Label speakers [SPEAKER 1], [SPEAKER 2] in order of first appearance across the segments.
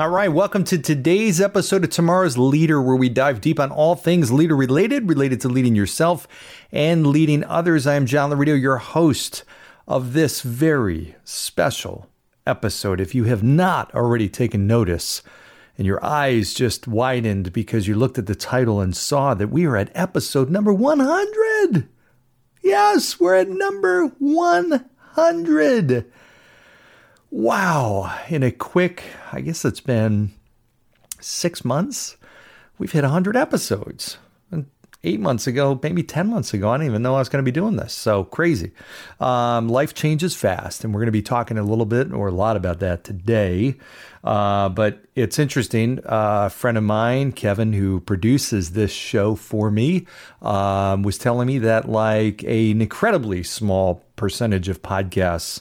[SPEAKER 1] All right, welcome to today's episode of Tomorrow's Leader, where we dive deep on all things leader related, related to leading yourself and leading others. I am John Laurito, your host of this very special episode. If you have not already taken notice, and your eyes just widened because you looked at the title and saw that we are at episode number 100. Yes, we're at number 100. Wow. In a quick, I guess it's been six months, we've hit 100 episodes. And eight months ago, maybe 10 months ago, I didn't even know I was going to be doing this. So crazy. Um, life changes fast, and we're going to be talking a little bit or a lot about that today. Uh, but it's interesting. Uh, a friend of mine, Kevin, who produces this show for me, um, was telling me that like an incredibly small percentage of podcasts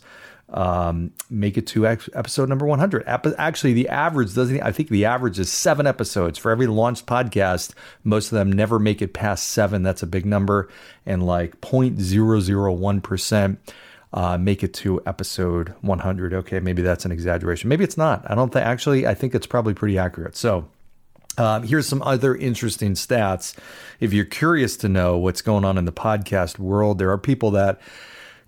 [SPEAKER 1] um, make it to episode number 100. Actually, the average doesn't, I think the average is seven episodes for every launched podcast. Most of them never make it past seven. That's a big number. And like 0.001% uh, make it to episode 100. Okay, maybe that's an exaggeration. Maybe it's not. I don't think, actually, I think it's probably pretty accurate. So, um, here's some other interesting stats. If you're curious to know what's going on in the podcast world, there are people that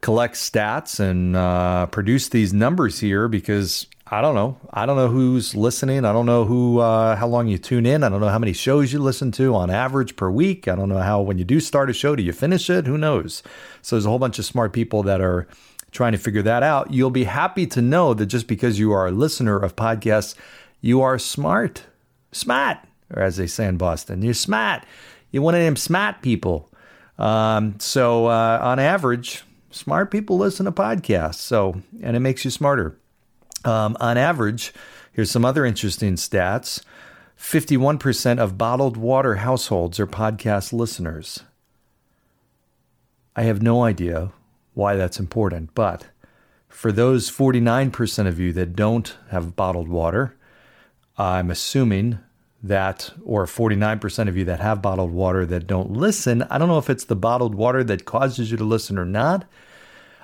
[SPEAKER 1] collect stats and uh, produce these numbers here because I don't know. I don't know who's listening. I don't know who, uh, how long you tune in. I don't know how many shows you listen to on average per week. I don't know how, when you do start a show, do you finish it? Who knows? So there's a whole bunch of smart people that are trying to figure that out. You'll be happy to know that just because you are a listener of podcasts, you are smart. Smart, or as they say in Boston, you're smart. You're one of them smart people. Um, so uh, on average, smart people listen to podcasts. So, and it makes you smarter. Um, on average, here's some other interesting stats 51% of bottled water households are podcast listeners. I have no idea why that's important, but for those 49% of you that don't have bottled water, I'm assuming that, or 49% of you that have bottled water that don't listen, I don't know if it's the bottled water that causes you to listen or not.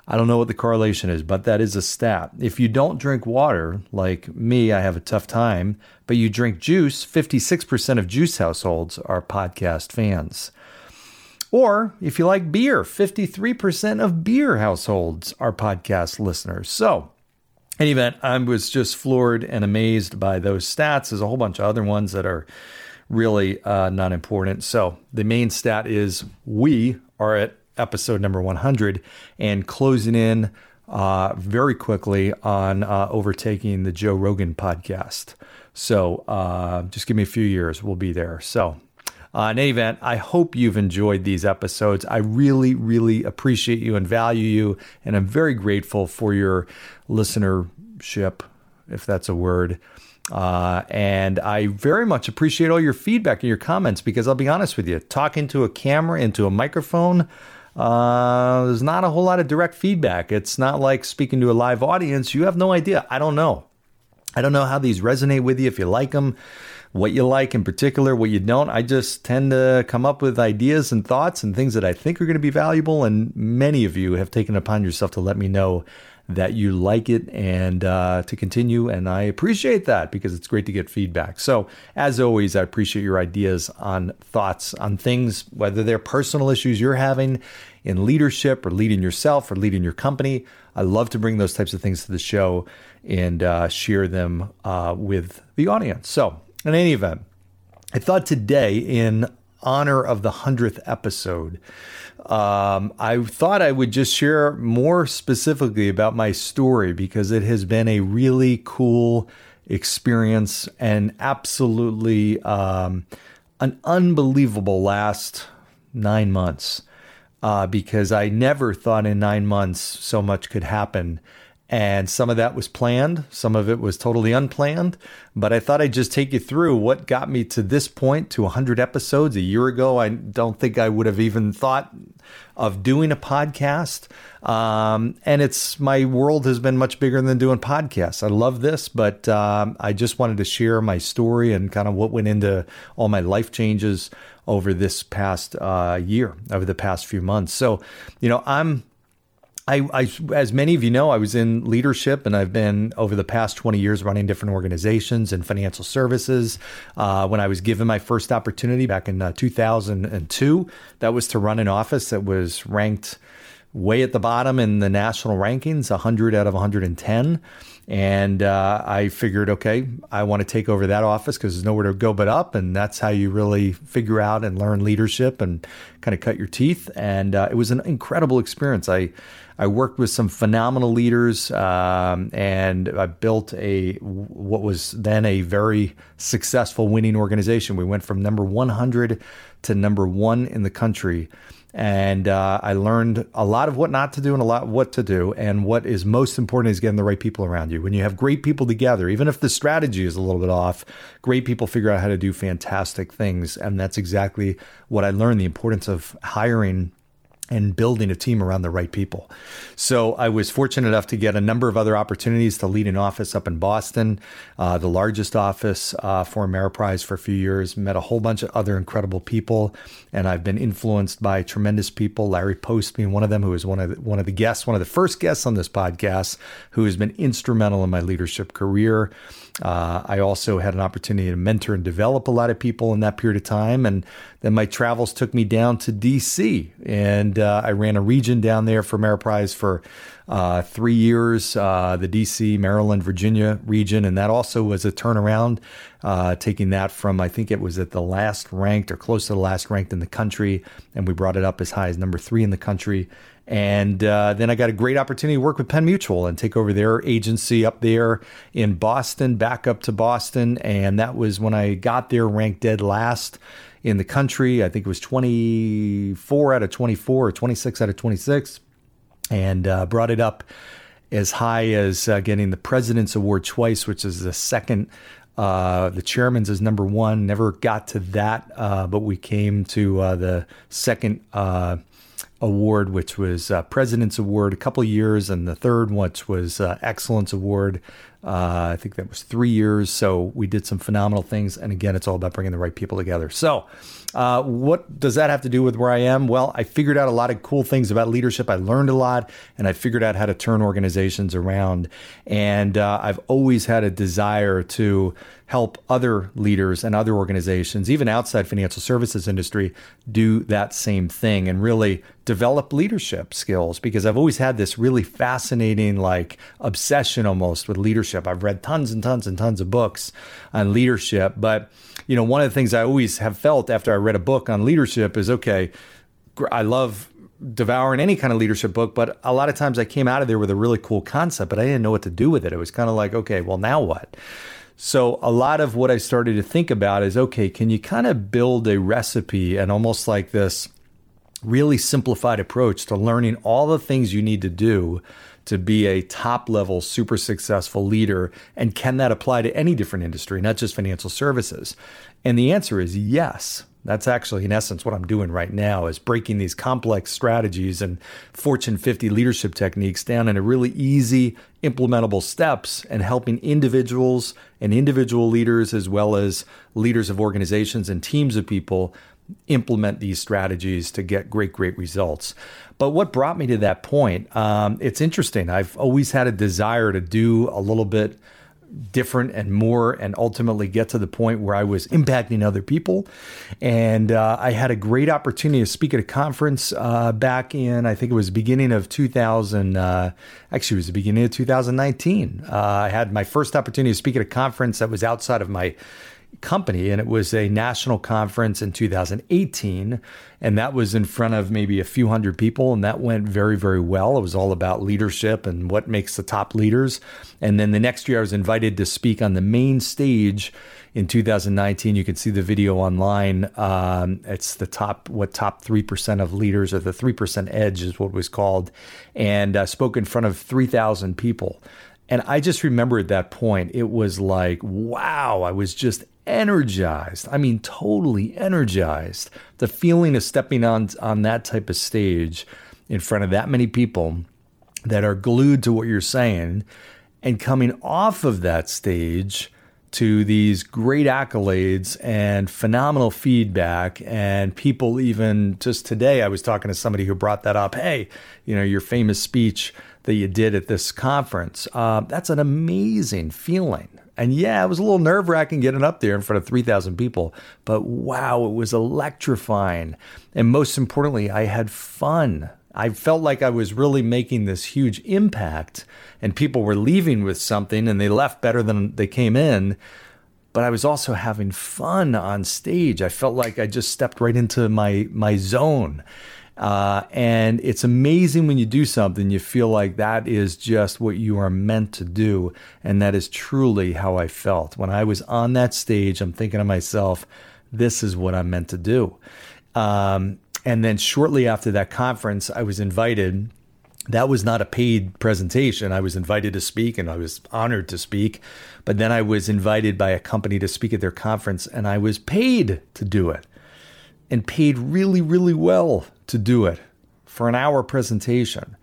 [SPEAKER 1] I don't know what the correlation is, but that is a stat. If you don't drink water, like me, I have a tough time, but you drink juice, 56% of juice households are podcast fans. Or if you like beer, 53% of beer households are podcast listeners. So, any event, I was just floored and amazed by those stats. There's a whole bunch of other ones that are really uh, not important. So, the main stat is we are at episode number 100 and closing in uh, very quickly on uh, overtaking the Joe Rogan podcast. So uh, just give me a few years, we'll be there. So, uh, in any event, I hope you've enjoyed these episodes. I really, really appreciate you and value you, and I'm very grateful for your listenership, if that's a word. Uh, and I very much appreciate all your feedback and your comments because I'll be honest with you, talking to a camera into a microphone, uh, there's not a whole lot of direct feedback. It's not like speaking to a live audience. You have no idea. I don't know. I don't know how these resonate with you, if you like them, what you like in particular, what you don't. I just tend to come up with ideas and thoughts and things that I think are going to be valuable. And many of you have taken upon yourself to let me know that you like it and uh, to continue. And I appreciate that because it's great to get feedback. So, as always, I appreciate your ideas on thoughts on things, whether they're personal issues you're having in leadership or leading yourself or leading your company. I love to bring those types of things to the show and uh, share them uh, with the audience. So, in any event, I thought today, in honor of the 100th episode, um, I thought I would just share more specifically about my story because it has been a really cool experience and absolutely um, an unbelievable last nine months. uh, because I never thought in nine months so much could happen. And some of that was planned, some of it was totally unplanned. But I thought I'd just take you through what got me to this point to 100 episodes. A year ago, I don't think I would have even thought of doing a podcast. Um, and it's my world has been much bigger than doing podcasts. I love this, but um, I just wanted to share my story and kind of what went into all my life changes over this past uh, year, over the past few months. So, you know, I'm I, I, as many of you know, I was in leadership and I've been over the past 20 years running different organizations and financial services. Uh, when I was given my first opportunity back in uh, 2002, that was to run an office that was ranked way at the bottom in the national rankings, 100 out of 110. And uh, I figured, okay, I want to take over that office because there's nowhere to go but up. And that's how you really figure out and learn leadership and kind of cut your teeth. And uh, it was an incredible experience. I, I worked with some phenomenal leaders um, and I built a what was then a very successful winning organization. We went from number 100 to number one in the country and uh, I learned a lot of what not to do and a lot what to do. And what is most important is getting the right people around you. When you have great people together, even if the strategy is a little bit off, great people figure out how to do fantastic things. And that's exactly what I learned the importance of hiring and building a team around the right people. So I was fortunate enough to get a number of other opportunities to lead an office up in Boston, uh, the largest office uh, for Ameriprise for a few years. Met a whole bunch of other incredible people, and I've been influenced by tremendous people. Larry Post being one of them, who was one of the, one of the guests, one of the first guests on this podcast, who has been instrumental in my leadership career. Uh, I also had an opportunity to mentor and develop a lot of people in that period of time. And then my travels took me down to DC, and uh, I ran a region down there for Ameriprise for uh, three years, uh, the DC, Maryland, Virginia region. And that also was a turnaround, uh, taking that from, I think it was at the last ranked or close to the last ranked in the country. And we brought it up as high as number three in the country. And uh, then I got a great opportunity to work with Penn Mutual and take over their agency up there in Boston, back up to Boston. And that was when I got there, ranked dead last in the country. I think it was 24 out of 24 or 26 out of 26. And uh, brought it up as high as uh, getting the President's Award twice, which is the second. Uh, the chairman's is number one. Never got to that, uh, but we came to uh, the second uh, award, which was President's Award, a couple years, and the third, which was Excellence Award. Uh, I think that was three years. So we did some phenomenal things. And again, it's all about bringing the right people together. So, uh, what does that have to do with where I am? Well, I figured out a lot of cool things about leadership. I learned a lot, and I figured out how to turn organizations around. And uh, I've always had a desire to help other leaders and other organizations, even outside financial services industry, do that same thing and really develop leadership skills because I've always had this really fascinating like obsession almost with leadership. I've read tons and tons and tons of books on leadership, but you know, one of the things I always have felt after I read a book on leadership is okay, I love devouring any kind of leadership book, but a lot of times I came out of there with a really cool concept, but I didn't know what to do with it. It was kind of like, okay, well, now what? So, a lot of what I started to think about is okay, can you kind of build a recipe and almost like this really simplified approach to learning all the things you need to do to be a top level, super successful leader? And can that apply to any different industry, not just financial services? And the answer is yes. That's actually, in essence, what I'm doing right now is breaking these complex strategies and Fortune 50 leadership techniques down into really easy, implementable steps and helping individuals and individual leaders, as well as leaders of organizations and teams of people, implement these strategies to get great, great results. But what brought me to that point? Um, it's interesting. I've always had a desire to do a little bit different and more and ultimately get to the point where I was impacting other people. And uh, I had a great opportunity to speak at a conference uh, back in, I think it was beginning of 2000, uh, actually, it was the beginning of 2019. Uh, I had my first opportunity to speak at a conference that was outside of my company, and it was a national conference in 2018. And that was in front of maybe a few hundred people, and that went very, very well. It was all about leadership and what makes the top leaders. And then the next year, I was invited to speak on the main stage in 2019. You can see the video online. Um, it's the top, what top 3% of leaders, or the 3% edge is what was called, and uh, spoke in front of 3,000 people. And I just remember at that point, it was like, wow, I was just energized. I mean, totally energized. The feeling of stepping on, on that type of stage in front of that many people that are glued to what you're saying and coming off of that stage to these great accolades and phenomenal feedback and people even just today I was talking to somebody who brought that up hey you know your famous speech that you did at this conference uh, that's an amazing feeling and yeah, it was a little nerve wracking getting up there in front of 3,000 people, but wow, it was electrifying. And most importantly, I had fun. I felt like I was really making this huge impact, and people were leaving with something and they left better than they came in. But I was also having fun on stage. I felt like I just stepped right into my my zone. Uh, and it's amazing when you do something, you feel like that is just what you are meant to do. And that is truly how I felt. When I was on that stage, I'm thinking to myself, this is what I'm meant to do. Um, and then shortly after that conference, I was invited. That was not a paid presentation. I was invited to speak and I was honored to speak. But then I was invited by a company to speak at their conference and I was paid to do it and paid really, really well to do it for an hour presentation.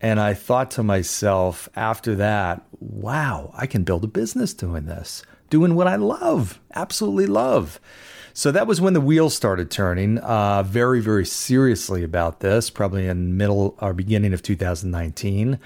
[SPEAKER 1] And I thought to myself after that, wow, I can build a business doing this, doing what I love, absolutely love. So that was when the wheels started turning uh, very, very seriously about this, probably in middle or beginning of 2019.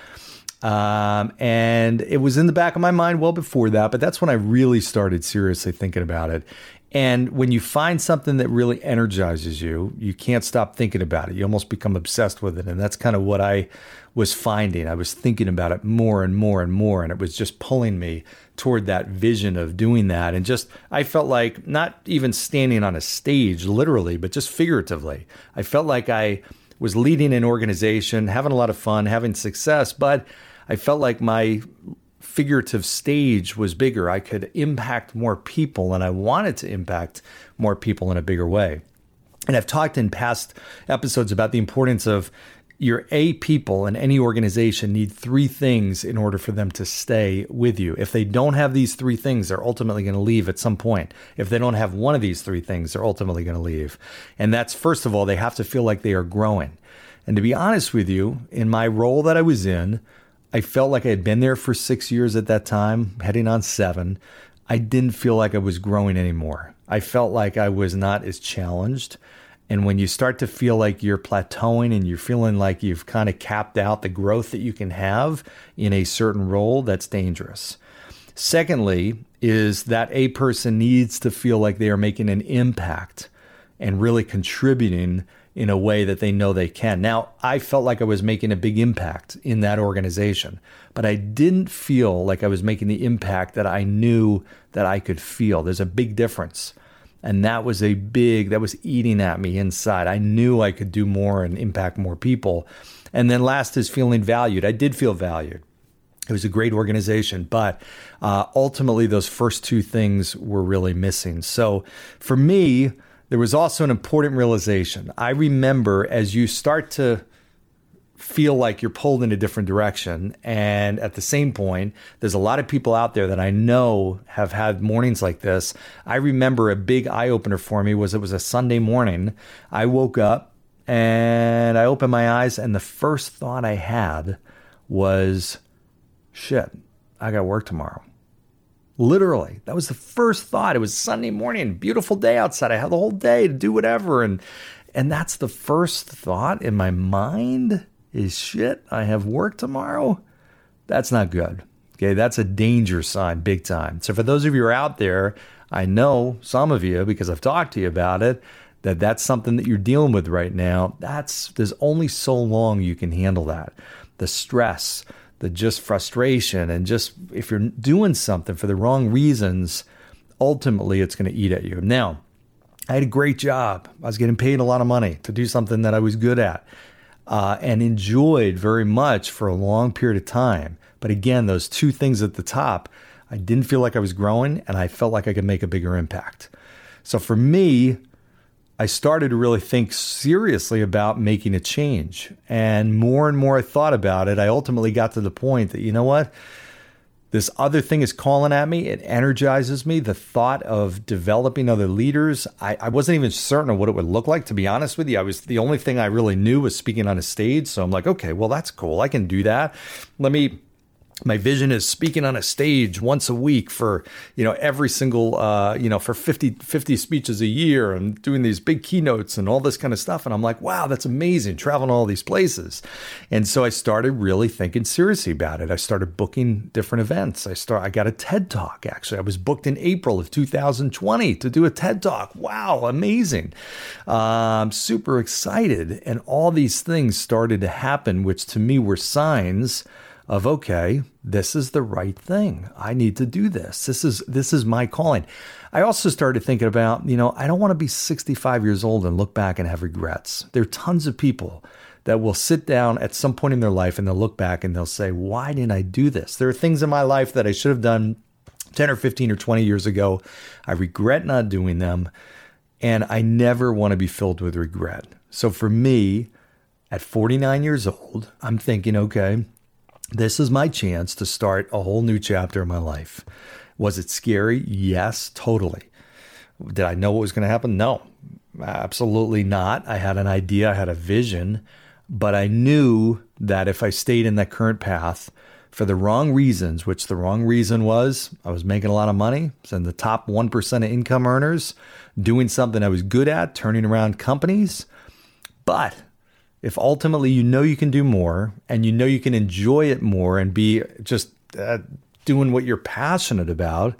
[SPEAKER 1] Um, and it was in the back of my mind well before that, but that's when I really started seriously thinking about it. And when you find something that really energizes you, you can't stop thinking about it. You almost become obsessed with it. And that's kind of what I was finding. I was thinking about it more and more and more. And it was just pulling me toward that vision of doing that. And just, I felt like not even standing on a stage, literally, but just figuratively. I felt like I was leading an organization, having a lot of fun, having success, but I felt like my figurative stage was bigger. I could impact more people, and I wanted to impact more people in a bigger way. And I've talked in past episodes about the importance of your A people in any organization need three things in order for them to stay with you. If they don't have these three things, they're ultimately going to leave at some point. If they don't have one of these three things, they're ultimately going to leave. And that's, first of all, they have to feel like they are growing. And to be honest with you, in my role that I was in, I felt like I had been there for six years at that time, heading on seven. I didn't feel like I was growing anymore. I felt like I was not as challenged. And when you start to feel like you're plateauing and you're feeling like you've kind of capped out the growth that you can have in a certain role, that's dangerous. Secondly, is that a person needs to feel like they are making an impact and really contributing in a way that they know they can. Now, I felt like I was making a big impact in that organization, but I didn't feel like I was making the impact that I knew that I could feel. There's a big difference. And that was a big, that was eating at me inside. I knew I could do more and impact more people. And then last is feeling valued. I did feel valued. It was a great organization, but uh, ultimately, those first two things were really missing. So for me, there was also an important realization. I remember as you start to feel like you're pulled in a different direction. And at the same point, there's a lot of people out there that I know have had mornings like this. I remember a big eye opener for me was it was a Sunday morning. I woke up and I opened my eyes, and the first thought I had was, shit, I got work tomorrow. Literally, that was the first thought. It was Sunday morning, beautiful day outside. I had the whole day to do whatever, and and that's the first thought in my mind is shit. I have work tomorrow. That's not good. Okay, that's a danger sign, big time. So for those of you who are out there, I know some of you because I've talked to you about it that that's something that you're dealing with right now. That's there's only so long you can handle that. The stress, the just frustration and just if you're doing something for the wrong reasons, ultimately it's going to eat at you. Now, I had a great job. I was getting paid a lot of money to do something that I was good at uh, and enjoyed very much for a long period of time. But again, those two things at the top, I didn't feel like I was growing and I felt like I could make a bigger impact. So for me, I started to really think seriously about making a change. And more and more I thought about it, I ultimately got to the point that, you know what? This other thing is calling at me. It energizes me. The thought of developing other leaders, I, I, wasn't even certain of what it would look like, to be honest with you. I was the only thing I really knew was speaking on a stage. So I'm like, okay, well, that's cool. I can do that. Let me my vision is speaking on a stage once a week for you know every single uh, you know for 50, 50 speeches a year and doing these big keynotes and all this kind of stuff. And i'm like wow that's amazing traveling all these places. And so i started really thinking seriously about it. I started booking different events. I start i got a ted talk actually. I was booked in april of 2020 to do a ted talk. Wow amazing. Um, super excited. And all these things started to happen which to me were signs of okay, this is the right thing. I need to do this. This is this is my calling. I also started thinking about, you know, I don't want to be 65 years old and look back and have regrets. There are tons of people that will sit down at some point in their life and they'll look back and they'll say, "Why didn't I do this?" There are things in my life that I should have done 10 or 15 or 20 years ago. I regret not doing them, and I never want to be filled with regret. So for me, at 49 years old, I'm thinking, okay, this is my chance to start a whole new chapter in my life. Was it scary? Yes, totally. Did I know what was going to happen? No, absolutely not. I had an idea, I had a vision, but I knew that if I stayed in that current path for the wrong reasons, which the wrong reason was I was making a lot of money, was in the top 1% of income earners, doing something I was good at, turning around companies. But if ultimately you know you can do more and you know you can enjoy it more and be just uh, doing what you're passionate about,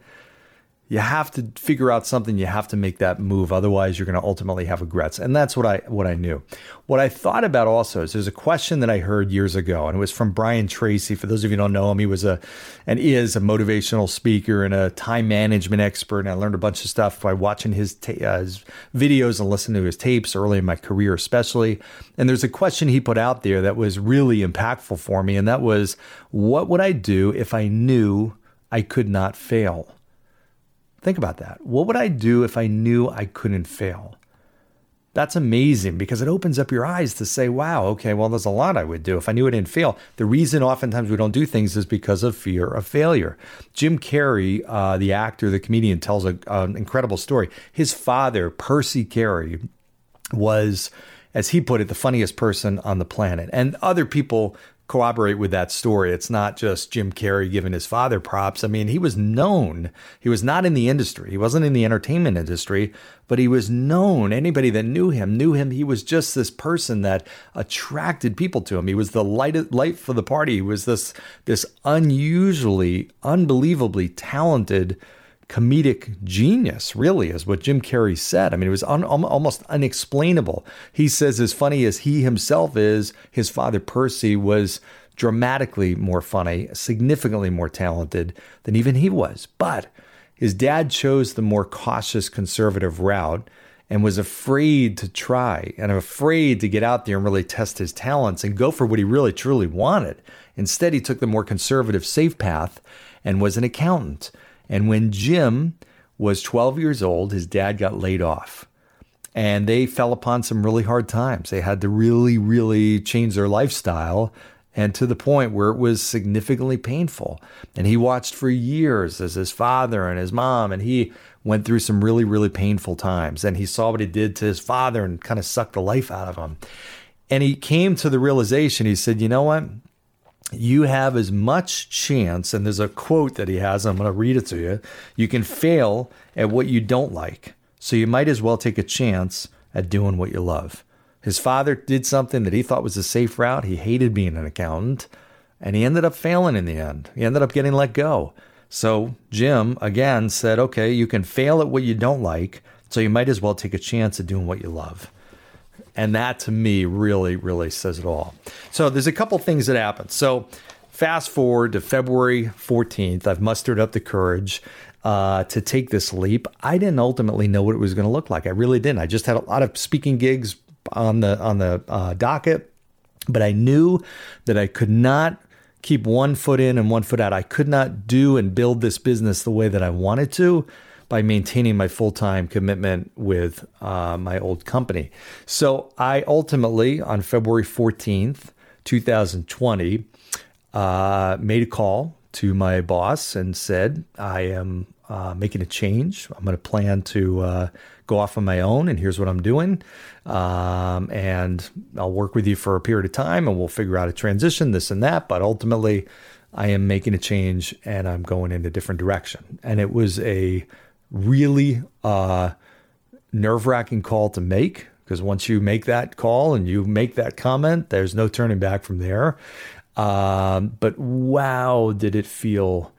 [SPEAKER 1] you have to figure out something. You have to make that move. Otherwise you're going to ultimately have regrets. And that's what i what i knew. What i thought about also is there's a question that i heard years ago and it was from brian tracy. For those of you who don't know him he was a and is a motivational speaker and a time management expert. And i learned a bunch of stuff by watching his, ta- uh, his videos and listening to his tapes early in my career especially. And there's a question he put out there that was really impactful for me and that was what would i do if i knew i could not fail Think about that. What would I do if I knew I couldn't fail? That's amazing because it opens up your eyes to say, wow, okay, well, there's a lot I would do if I knew I didn't fail. The reason oftentimes we don't do things is because of fear of failure. Jim Carrey, uh, the actor, the comedian, tells a, an incredible story. His father, Percy Carrey, was, as he put it, the funniest person on the planet. And other people corroborate with that story. It's not just Jim Carrey giving his father props. I mean, he was known. He was not in the industry. He wasn't in the entertainment industry, but he was known. Anybody that knew him knew him. He was just this person that attracted people to him. He was the light light for the party. He was this this unusually, unbelievably talented comedic genius, really, is what Jim Carrey said. I mean, it was un, almost unexplainable. He says, as funny as he himself is, his father Percy was dramatically more funny, significantly more talented than even he was. But his dad chose the more cautious conservative route and was afraid to try and afraid to get out there and really test his talents and go for what he really truly wanted. Instead, he took the more conservative, safe path and was an accountant. And when Jim was 12 years old, his dad got laid off. And they fell upon some really hard times. They had to really, really change their lifestyle and to the point where it was significantly painful. And he watched for years as his father and his mom, and he went through some really, really painful times. And he saw what he did to his father and kind of sucked the life out of him. And he came to the realization, he said, you know what? You have as much chance, and there's a quote that he has, I'm going to read it to you. You can fail at what you don't like, so you might as well take a chance at doing what you love. His father did something that he thought was a safe route. He hated being an accountant, and he ended up failing in the end. He ended up getting let go. So Jim, again, said, okay, you can fail at what you don't like, so you might as well take a chance at doing what you love. And that to me really, really says it all. So there's a couple things that happen. So fast forward to February 14th, I've mustered up the courage. uh, to take this leap. I didn't ultimately know what it was going to look like. I really didn't. I just had a lot of speaking gigs on the on the uh, docket, but I knew that I could not keep one foot in and one foot out. I could not do and build this business the way that I wanted to by maintaining my full time commitment with uh, my old company. So I ultimately, on February 14th, 2020, uh, made a call to my boss and said, I am uh, making a change. I'm going to plan to uh, go off on my own, and here's what I'm doing. Um, and I'll work with you for a period of time, and we'll figure out a transition, this and that. But ultimately, I am making a change, and I'm going in a different direction. And it was a really uh, nerve wracking call to make because once you make that call and you make that comment, there's no turning back from there. Um, but wow, did it feel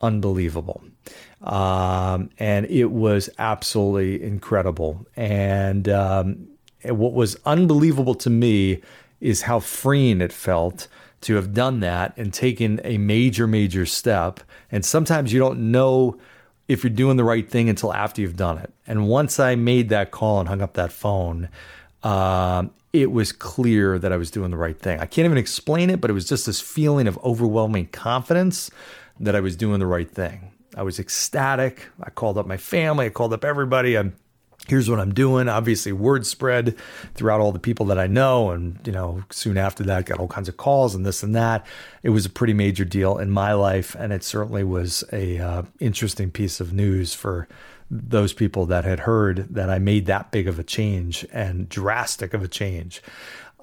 [SPEAKER 1] unbelievable. Um, and it was absolutely incredible. And um, what was unbelievable to me is how freeing it felt to have done that and taken a major, major step. And sometimes you don't know if you're doing the right thing until after you've done it. And once I made that call and hung up that phone, um, it was clear that I was doing the right thing. I can't even explain it, but it was just this feeling of overwhelming confidence that I was doing the right thing. I was ecstatic. I called up my family, I called up everybody. I'm here's what I'm doing. Obviously, word spread throughout all the people that I know. And, you know, soon after that, got all kinds of calls and this and that. It was a pretty major deal in my life. And it certainly was a uh, interesting piece of news for those people that had heard that I made that big of a change and drastic of a change.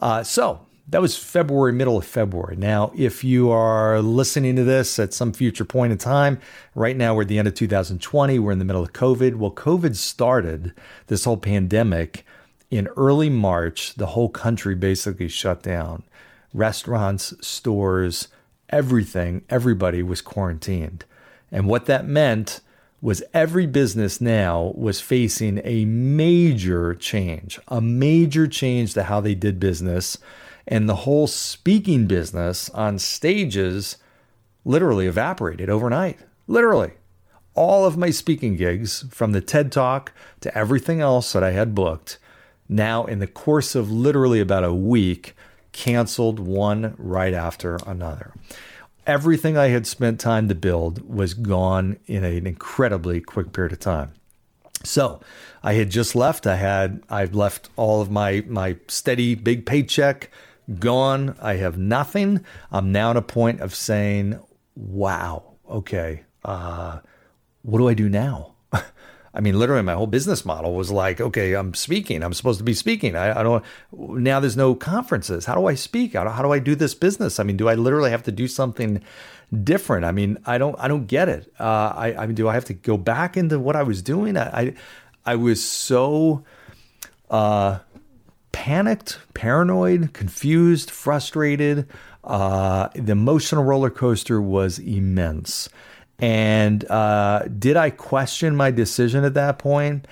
[SPEAKER 1] Uh, so that was February, middle of February. Now, if you are listening to this at some future point in time, right now we're at the end of 2020, we're in the middle of COVID. Well, COVID started this whole pandemic in early March. The whole country basically shut down. Restaurants, stores, everything, everybody was quarantined. And what that meant was every business now was facing a major change, a major change to how they did business. And the whole speaking business on stages literally evaporated overnight. Literally. All of my speaking gigs, from the TED Talk to everything else that I had booked, now in the course of literally about a week, canceled one right after another everything I had spent time to build was gone in an incredibly quick period of time. So I had just left. I had I've left all of my my steady big paycheck gone. I have nothing. I'm now at a point of saying, "Wow, okay, uh, what do I do now?" I mean, literally, my whole business model was like, okay, I'm speaking. I'm supposed to be speaking. I, I don't. Now there's no conferences. How do I speak? How do, how do I do this business? I mean, do I literally have to do something different? I mean, I don't. I don't get it. Uh, I, I mean, do I have to go back into what I was doing? I, I, I was so uh, panicked, paranoid, confused, frustrated. Uh, the emotional roller coaster was immense. And uh, did I question my decision at that point?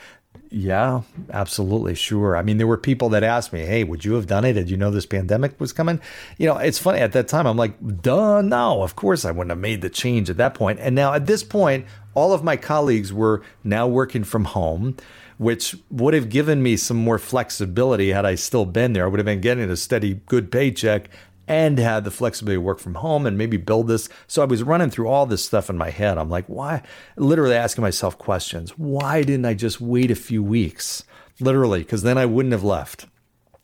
[SPEAKER 1] Yeah, absolutely, sure. I mean, there were people that asked me, "Hey, would you have done it? Did you know this pandemic was coming?" You know, it's funny at that time. I'm like, "Duh, no, of course I wouldn't have made the change at that point." And now at this point, all of my colleagues were now working from home, which would have given me some more flexibility had I still been there. I would have been getting a steady, good paycheck and had the flexibility to work from home and maybe build this. So I was running through all this stuff in my head. I'm like, why? Literally asking myself questions. Why didn't I just wait a few weeks? Literally, because then I wouldn't have left.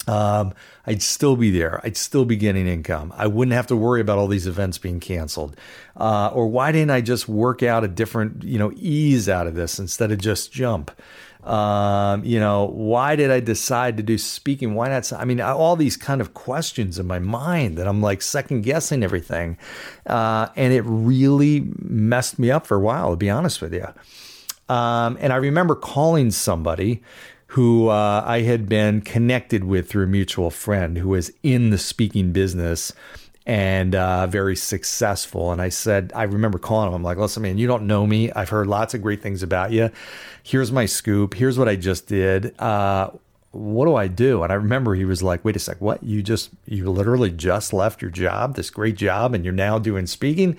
[SPEAKER 1] Um, I'd still be there. I'd still be getting income. I wouldn't have to worry about all these events being canceled. Uh, or why didn't I just work out a different, you know, ease out of this instead of just jump? Um, you know, why did I decide to do speaking? Why not? I mean, all these kind of questions in my mind that I'm like second guessing everything. Uh, and it really messed me up for a while, to be honest with you. Um, and I remember calling somebody who uh, I had been connected with through a mutual friend who was in the speaking business and uh, very successful. And I said, I remember calling him. I'm like, listen, man, you don't know me. I've heard lots of great things about you. Here's my scoop. Here's what I just did. Uh, what do I do? And I remember he was like, wait a sec, what? You just, you literally just left your job, this great job, and you're now doing speaking?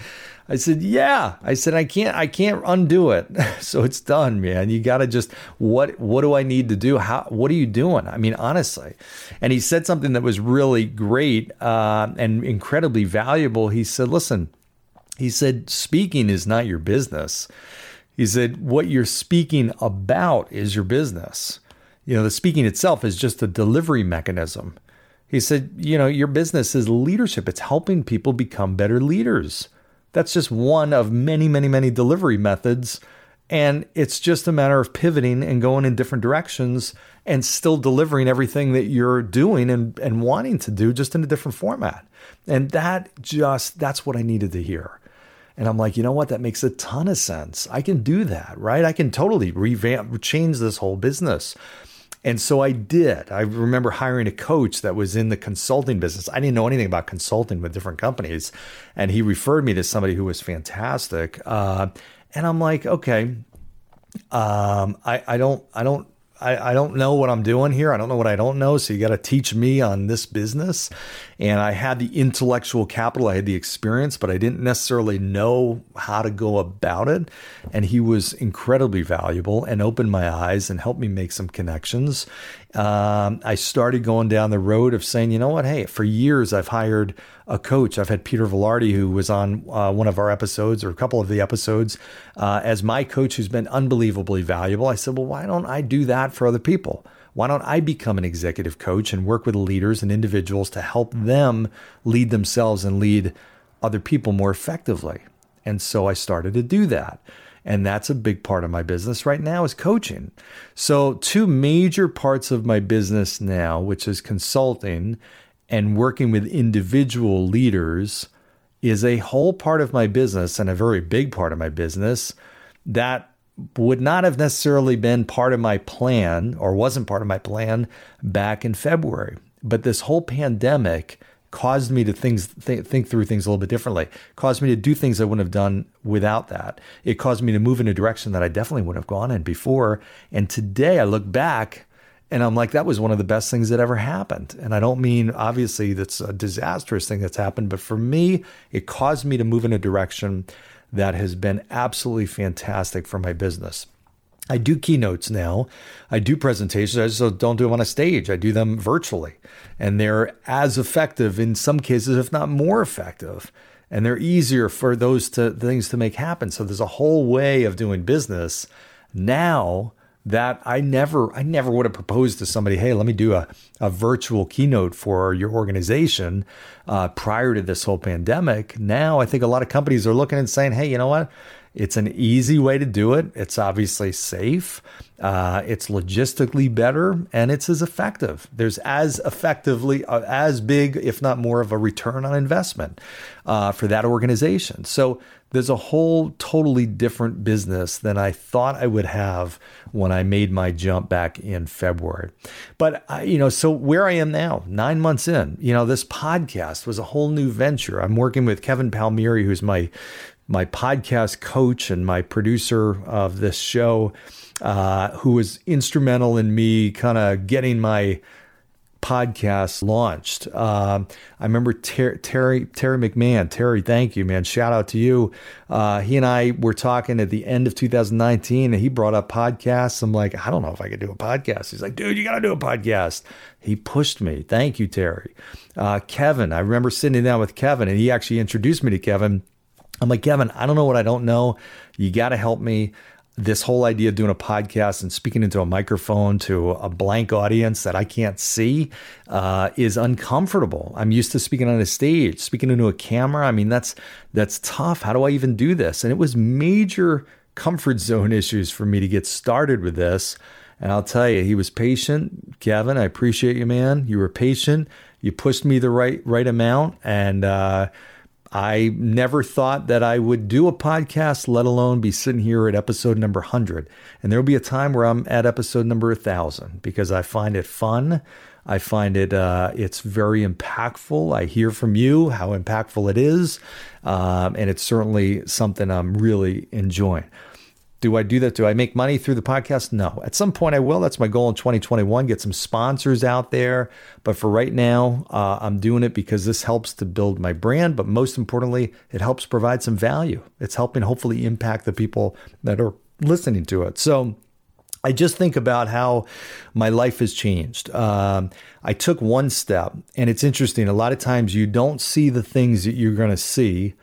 [SPEAKER 1] I said, yeah. I said, I can't, I can't undo it. so it's done, man. You got to just, what, what do I need to do? How, what are you doing? I mean, honestly. And he said something that was really great uh, and incredibly valuable. He said, listen, he said, speaking is not your business. He said, what you're speaking about is your business you know, the speaking itself is just a delivery mechanism. He said, you know, your business is leadership. It's helping people become better leaders. That's just one of many, many, many delivery methods. And it's just a matter of pivoting and going in different directions and still delivering everything that you're doing and, and wanting to do just in a different format. And that just, that's what I needed to hear. And I'm like, you know what? That makes a ton of sense. I can do that, right? I can totally revamp, change this whole business. And so I did. I remember hiring a coach that was in the consulting business. I didn't know anything about consulting with different companies. And he referred me to somebody who was fantastic. Uh, and I'm like, okay, um, I, I don't, I don't I, I don't know what I'm doing here. I don't know what I don't know. So you got to teach me on this business. And I had the intellectual capital, I had the experience, but I didn't necessarily know how to go about it. And he was incredibly valuable and opened my eyes and helped me make some connections. Um, I started going down the road of saying, you know what? Hey, for years I've hired a coach. I've had Peter Velarde, who was on uh, one of our episodes or a couple of the episodes, uh, as my coach, who's been unbelievably valuable. I said, well, why don't I do that for other people? Why don't I become an executive coach and work with leaders and individuals to help them lead themselves and lead other people more effectively? And so I started to do that. And that's a big part of my business right now is coaching. So two major parts of my business now, which is consulting and working with individual leaders is a whole part of my business and a very big part of my business that would not have necessarily been part of my plan or wasn't part of my plan back in February. But this whole pandemic caused me to things th- think through things a little bit differently. Caused me to do things I wouldn't have done without that. It caused me to move in a direction that I definitely wouldn't have gone in before. And today I look back and I'm like, that was one of the best things that ever happened. And I don't mean obviously that's a disastrous thing that's happened, but for me, it caused me to move in a direction that has been absolutely fantastic for my business. I do keynotes now. I do presentations. I just don't do them on a stage. I do them virtually. And they're as effective in some cases, if not more effective. And they're easier for those to, things to make happen. So there's a whole way of doing business now that I never I never would have proposed to somebody, hey, let me do a, a virtual keynote for your organization uh, prior to this whole pandemic. Now I think a lot of companies are looking and saying, hey, you know what? It's an easy way to do it. It's obviously safe. Uh, it's logistically better, and it's as effective. There's as effectively, uh, as big, if not more, of a return on investment uh, for that organization. So there's a whole totally different business than I thought I would have when I made my jump back in February. But, I, you know, so where I am now, nine months in, you know, this podcast was a whole new venture. I'm working with Kevin Palmieri, who's my my podcast coach and my producer of this show, uh, who was instrumental in me kind of getting my podcast launched. Uh, I remember Ter- Terry Terry McMahon. Terry, thank you, man. Shout out to you. Uh, he and I were talking at the end of 2019, and he brought up podcasts. I'm like, I don't know if I could do a podcast. He's like, dude, you got to do a podcast. He pushed me. Thank you, Terry. Uh, Kevin, I remember sitting down with Kevin, and he actually introduced me to Kevin. I'm like, Kevin, I don't know what I don't know. You got to help me this whole idea of doing a podcast and speaking into a microphone to a blank audience that I can't see uh, is uncomfortable. I'm used to speaking on a stage, speaking into a camera. I mean, that's that's tough. How do I even do this? And it was major comfort zone issues for me to get started with this. And I'll tell you, he was patient, Kevin. I appreciate you, man. You were patient. You pushed me the right right amount, and uh, I never thought that I would do a podcast, let alone be sitting here at episode number 100. And there'll be a time where I'm at episode number 1000 because I find it fun. I find it uh, it's very impactful. I hear from you how impactful it is, um, and it's certainly something I'm really enjoying. Do I do that? Do I make money through the podcast? No. At some point, I will. That's my goal in 2021 get some sponsors out there. But for right now, uh, I'm doing it because this helps to build my brand. But most importantly, it helps provide some value. It's helping hopefully impact the people that are listening to it. So, I just think about how my life has changed. Um, I took one step, and it's interesting. A lot of times you don't see the things that you're going to see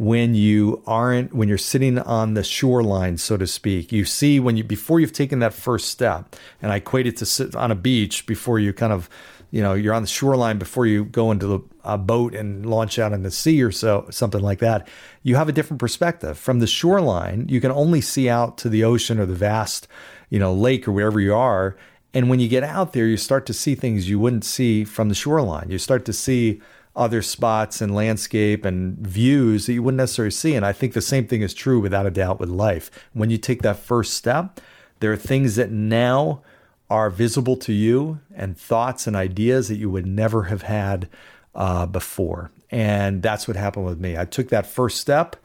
[SPEAKER 1] when you aren't when you're sitting on the shoreline so to speak you see when you before you've taken that first step and i equate it to sit on a beach before you kind of you know you're on the shoreline before you go into the, a boat and launch out in the sea or so something like that you have a different perspective. From the shoreline you can only see out to the ocean or the vast you know lake or wherever you are and when you get out there you start to see things you wouldn't see from the shoreline. You start to see other spots and landscape and views that you wouldn't necessarily see. And I think the same thing is true without a doubt with life. When you take that first step, there are things that now are visible to you and thoughts and ideas that you would never have had uh, before. And that's what happened with me. I took that first step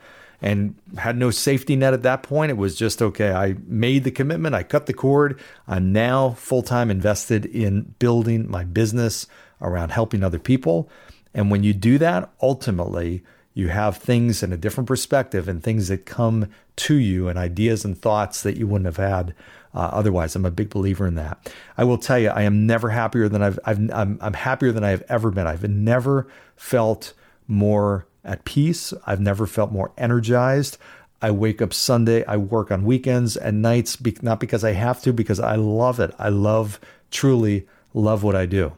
[SPEAKER 1] and had no safety net at that point. It was just okay. I made the commitment, I cut the cord. I'm now full time invested in building my business around helping other people. And when you do that, ultimately, you have things in a different perspective and things that come to you and ideas and thoughts that you wouldn't have had uh, otherwise. I'm a big believer in that. I will tell you, I am never happier than I've, I've I'm, I'm happier than I have ever been. I've never felt more at peace. I've never felt more energized. I wake up Sunday. I work on weekends and nights, not because I have to, because I love it. I love, truly love what I do.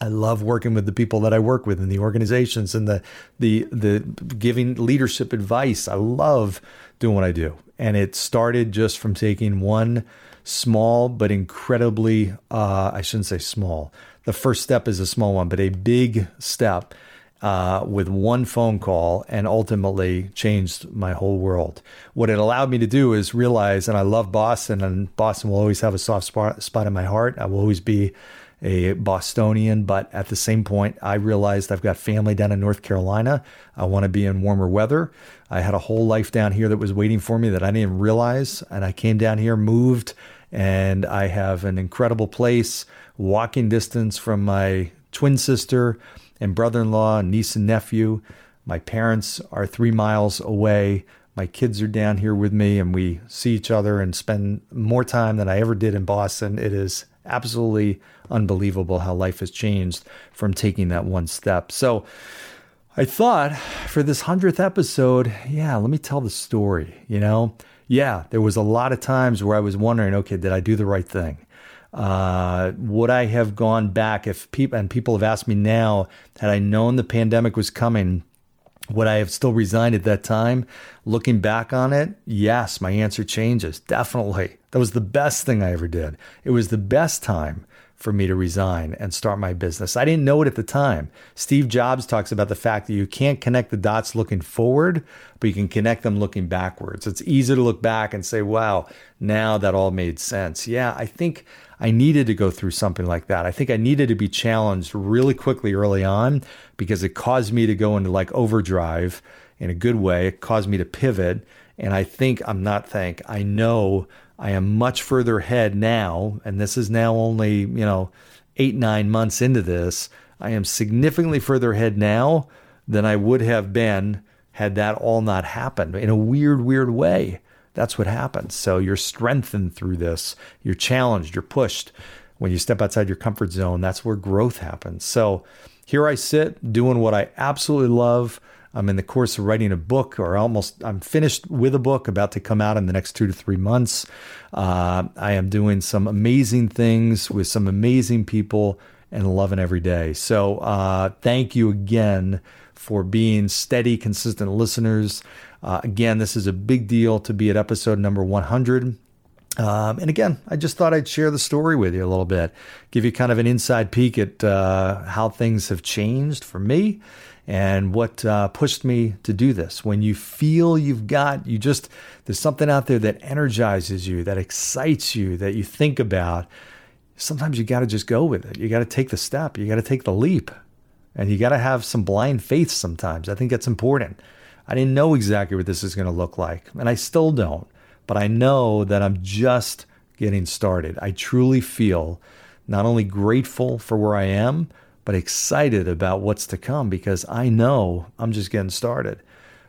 [SPEAKER 1] I love working with the people that I work with in the organizations and the the the giving leadership advice. I love doing what I do. And it started just from taking one small but incredibly uh, I shouldn't say small. The first step is a small one, but a big step uh, with one phone call and ultimately changed my whole world. What it allowed me to do is realize, and I love Boston, and Boston will always have a soft spot, spot in my heart. I will always be a Bostonian, but at the same point, I realized I've got family down in North Carolina. I want to be in warmer weather. I had a whole life down here that was waiting for me that I didn't realize. And I came down here, moved, and I have an incredible place, walking distance from my twin sister and brother in law, niece and nephew. My parents are three miles away. My kids are down here with me, and we see each other and spend more time than I ever did in Boston. It is absolutely unbelievable how life has changed from taking that one step. So I thought for this 100th episode, yeah, let me tell the story, you know? Yeah, there was a lot of times where I was wondering, okay, did I do the right thing? Uh, would I have gone back if people and people have asked me now, had I known the pandemic was coming, would I have still resigned at that time? Looking back on it, yes, my answer changes. Definitely. That was the best thing I ever did. It was the best time for me to resign and start my business. I didn't know it at the time. Steve Jobs talks about the fact that you can't connect the dots looking forward, but you can connect them looking backwards. It's easy to look back and say, wow, now that all made sense. Yeah, I think I needed to go through something like that. I think I needed to be challenged really quickly early on because it caused me to go into like overdrive in a good way. It caused me to pivot. And I think I'm not think, I know I am much further ahead now, and this is now only, you know, eight, nine months into this. I am significantly further ahead now than I would have been had that all not happened in a weird, weird way. That's what happens. So you're strengthened through this, you're challenged, you're pushed. When you step outside your comfort zone, that's where growth happens. So here I sit doing what I absolutely love. I'm in the course of writing a book, or almost I'm finished with a book about to come out in the next two to three months. Uh, I am doing some amazing things with some amazing people and loving every day. So uh, thank you again for being steady, consistent listeners. Uh, again, this is a big deal to be at episode number 100. Um, and again, I just thought I'd share the story with you a little bit, give you kind of an inside peek at uh, how things have changed for me and what uh, pushed me to do this. When you feel you've got, you just, there's something out there that energizes you, that excites you, that you think about, sometimes you got to just go with it. You got to take the step, you got to take the leap, and you got to have some blind faith sometimes. I think that's important. I didn't know exactly what this is going to look like, and I still don't. but I know that I'm just getting started. I truly feel not only grateful for where I am, but excited about what's to come because I know I'm just getting started.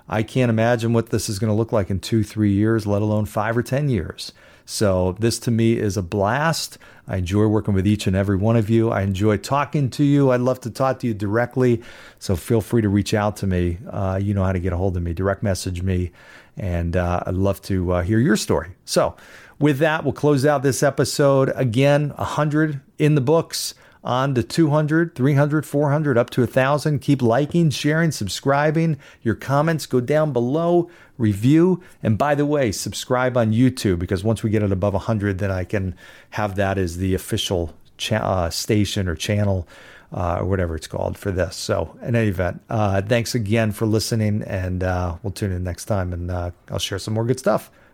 [SPEAKER 1] I can't imagine what this is going to look like in two, three years, let alone five or 10 years. So, this to me is a blast. I enjoy working with each and every one of you. I enjoy talking to you. I'd love to talk to you directly. So, feel free to reach out to me. Uh, you know how to get a hold of me, direct message me. And uh, I'd love to uh, hear your story. So, with that, we'll close out this episode. Again, 100 in the books on to 200, 300, 400, up to 1,000. Keep liking, sharing, subscribing. Your comments go down below, review. And by the way, subscribe on YouTube because once we get it above 100, then I can have that as the official cha- uh, station or channel uh, or whatever it's called for this. So, in any event, uh, thanks again for listening, and uh, we'll tune in next time and uh, I'll share some more good stuff.